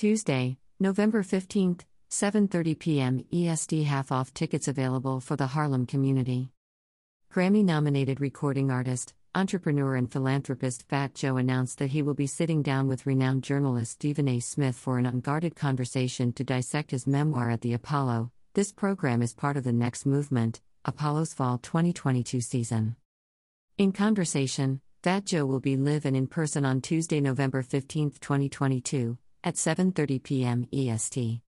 Tuesday, November 15th, 7:30 p.m. EST half off tickets available for the Harlem community. Grammy nominated recording artist, entrepreneur and philanthropist Fat Joe announced that he will be sitting down with renowned journalist Stephen A. Smith for an unguarded conversation to dissect his memoir at the Apollo. This program is part of the Next Movement, Apollo's Fall 2022 season. In conversation, Fat Joe will be live and in person on Tuesday, November 15, 2022, at 7:30 p.m. EST.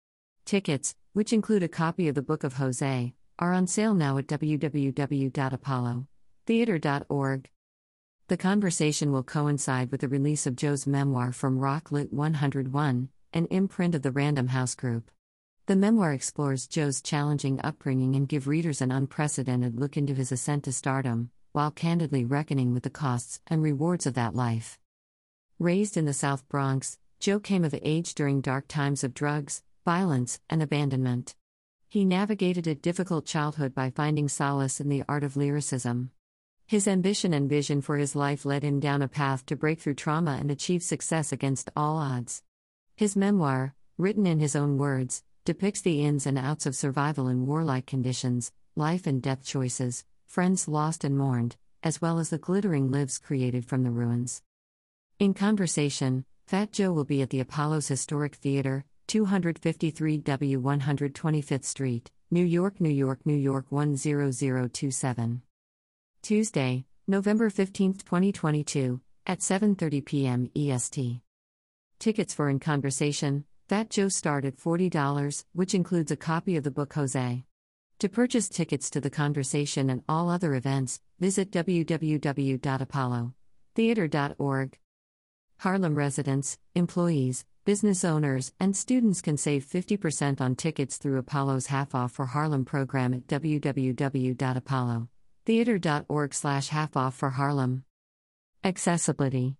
Tickets, which include a copy of the Book of Jose, are on sale now at www.apollotheater.org. The conversation will coincide with the release of Joe's memoir from Roc Lit 101, an imprint of the Random House Group. The memoir explores Joe's challenging upbringing and give readers an unprecedented look into his ascent to stardom, while candidly reckoning with the costs and rewards of that life. Raised in the South Bronx, Joe came of age during dark times of drugs, violence, and abandonment. He navigated a difficult childhood by finding solace in the art of lyricism. His ambition and vision for his life led him down a path to break through trauma and achieve success against all odds. His memoir, written in his own words, depicts the ins and outs of survival in warlike conditions, life and death choices, friends lost and mourned, as well as the glittering lives created from the ruins. In conversation, Fat Joe will be at the Apollo's Historic Theater, 253 W 125th Street, New York, New York, New York 10027. Tuesday, November 15, 2022, at 7:30 p.m. EST. Tickets for In Conversation, Fat Joe start at $40, which includes a copy of the book Jose. To purchase tickets to the conversation and all other events, visit www.apollotheater.org. Harlem residents, employees, business owners, and students can save 50% on tickets through Apollo's half off for Harlem program at www.apollotheater.org slash half off for Harlem. Accessibility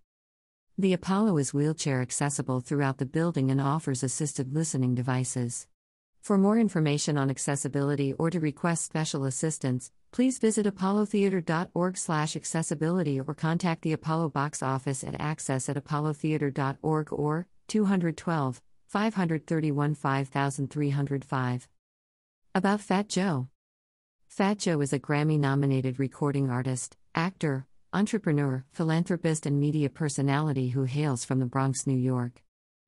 The Apollo is wheelchair accessible throughout the building and offers assisted listening devices. For more information on accessibility or to request special assistance, please visit apollotheater.org/accessibility or contact the Apollo box office at access at apollotheater.org or 212 531 5305. About Fat Joe Fat Joe is a Grammy nominated recording artist, actor, entrepreneur, philanthropist, and media personality who hails from the Bronx, New York.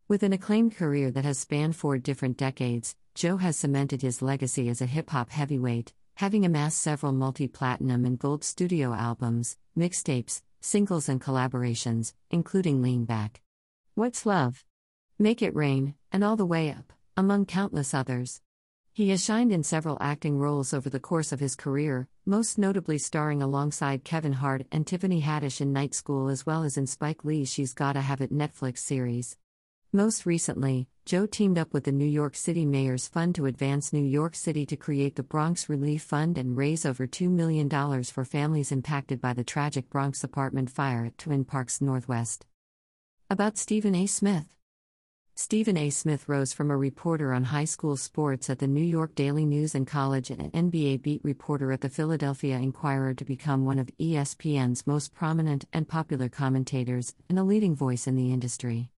With an acclaimed career that has spanned four different decades, Joe has cemented his legacy as a hip hop heavyweight, having amassed several multi platinum and gold studio albums, mixtapes, singles, and collaborations, including Lean Back. What's Love? Make It Rain, and All the Way Up, among countless others. He has shined in several acting roles over the course of his career, most notably starring alongside Kevin Hart and Tiffany Haddish in Night School as well as in Spike Lee's She's Gotta Have It Netflix series. Most recently, Joe teamed up with the New York City Mayor's Fund to advance New York City to create the Bronx Relief Fund and raise over $2 million for families impacted by the tragic Bronx apartment fire at Twin Parks Northwest. About Stephen A. Smith Stephen A. Smith rose from a reporter on high school sports at the New York Daily News and college and an NBA beat reporter at the Philadelphia Inquirer to become one of ESPN's most prominent and popular commentators and a leading voice in the industry.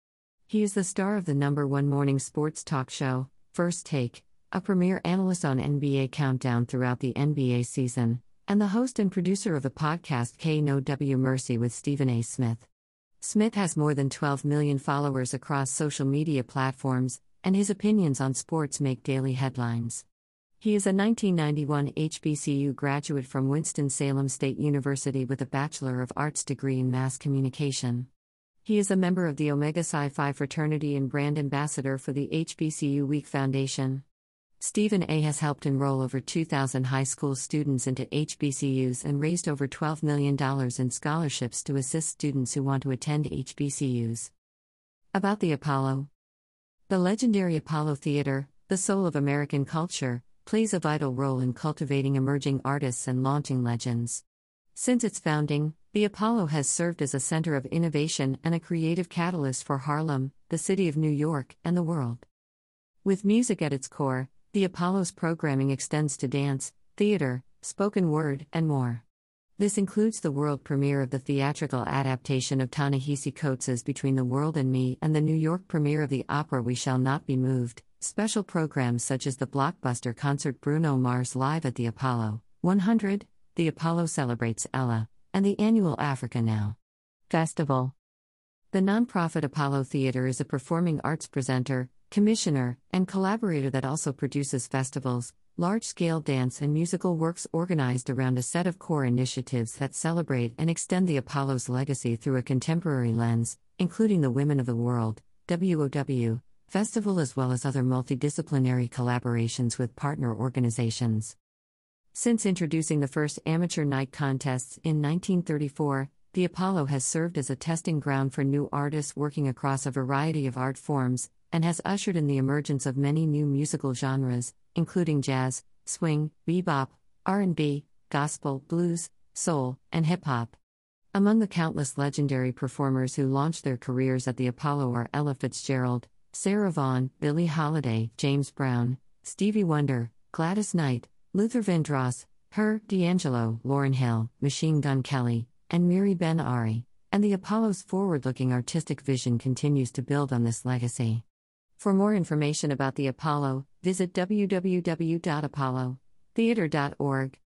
He is the star of the number one morning sports talk show, First Take, a premier analyst on NBA Countdown throughout the NBA season, and the host and producer of the podcast K No W Mercy with Stephen A. Smith. Smith has more than 12 million followers across social media platforms, and his opinions on sports make daily headlines. He is a 1991 HBCU graduate from Winston-Salem State University with a Bachelor of Arts degree in Mass Communication. He is a member of the Omega Psi Phi fraternity and brand ambassador for the HBCU Week Foundation. Stephen A. has helped enroll over 2,000 high school students into HBCUs and raised over $12 million in scholarships to assist students who want to attend HBCUs. About the Apollo The legendary Apollo Theater, the soul of American culture, plays a vital role in cultivating emerging artists and launching legends. Since its founding, the Apollo has served as a center of innovation and a creative catalyst for Harlem, the city of New York, and the world. With music at its core, the Apollo's programming extends to dance, theater, spoken word, and more. This includes the world premiere of the theatrical adaptation of Ta-Nehisi Between the World and Me and the New York premiere of the opera We Shall Not Be Moved, special programs such as the blockbuster concert Bruno Mars Live at the Apollo 100, the Apollo Celebrates Ella, and the annual Africa Now Festival. The nonprofit Apollo Theater is a performing arts presenter, commissioner, and collaborator that also produces festivals, large scale dance and musical works organized around a set of core initiatives that celebrate and extend the Apollo's legacy through a contemporary lens, including the Women of the World, WOW, festival as well as other multidisciplinary collaborations with partner organizations. Since introducing the first amateur night contests in 1934, the Apollo has served as a testing ground for new artists working across a variety of art forms, and has ushered in the emergence of many new musical genres, including jazz, swing, bebop, R&B, gospel, blues, soul, and hip hop. Among the countless legendary performers who launched their careers at the Apollo are Ella Fitzgerald, Sarah Vaughan, Billie Holiday, James Brown, Stevie Wonder, Gladys Knight, Luther Vandross, Her, D'Angelo, Lauryn Hill, Machine Gun Kelly, and Miri Ben Ari, and the Apollo's forward looking artistic vision continues to build on this legacy. For more information about the Apollo, visit www.apollotheater.org.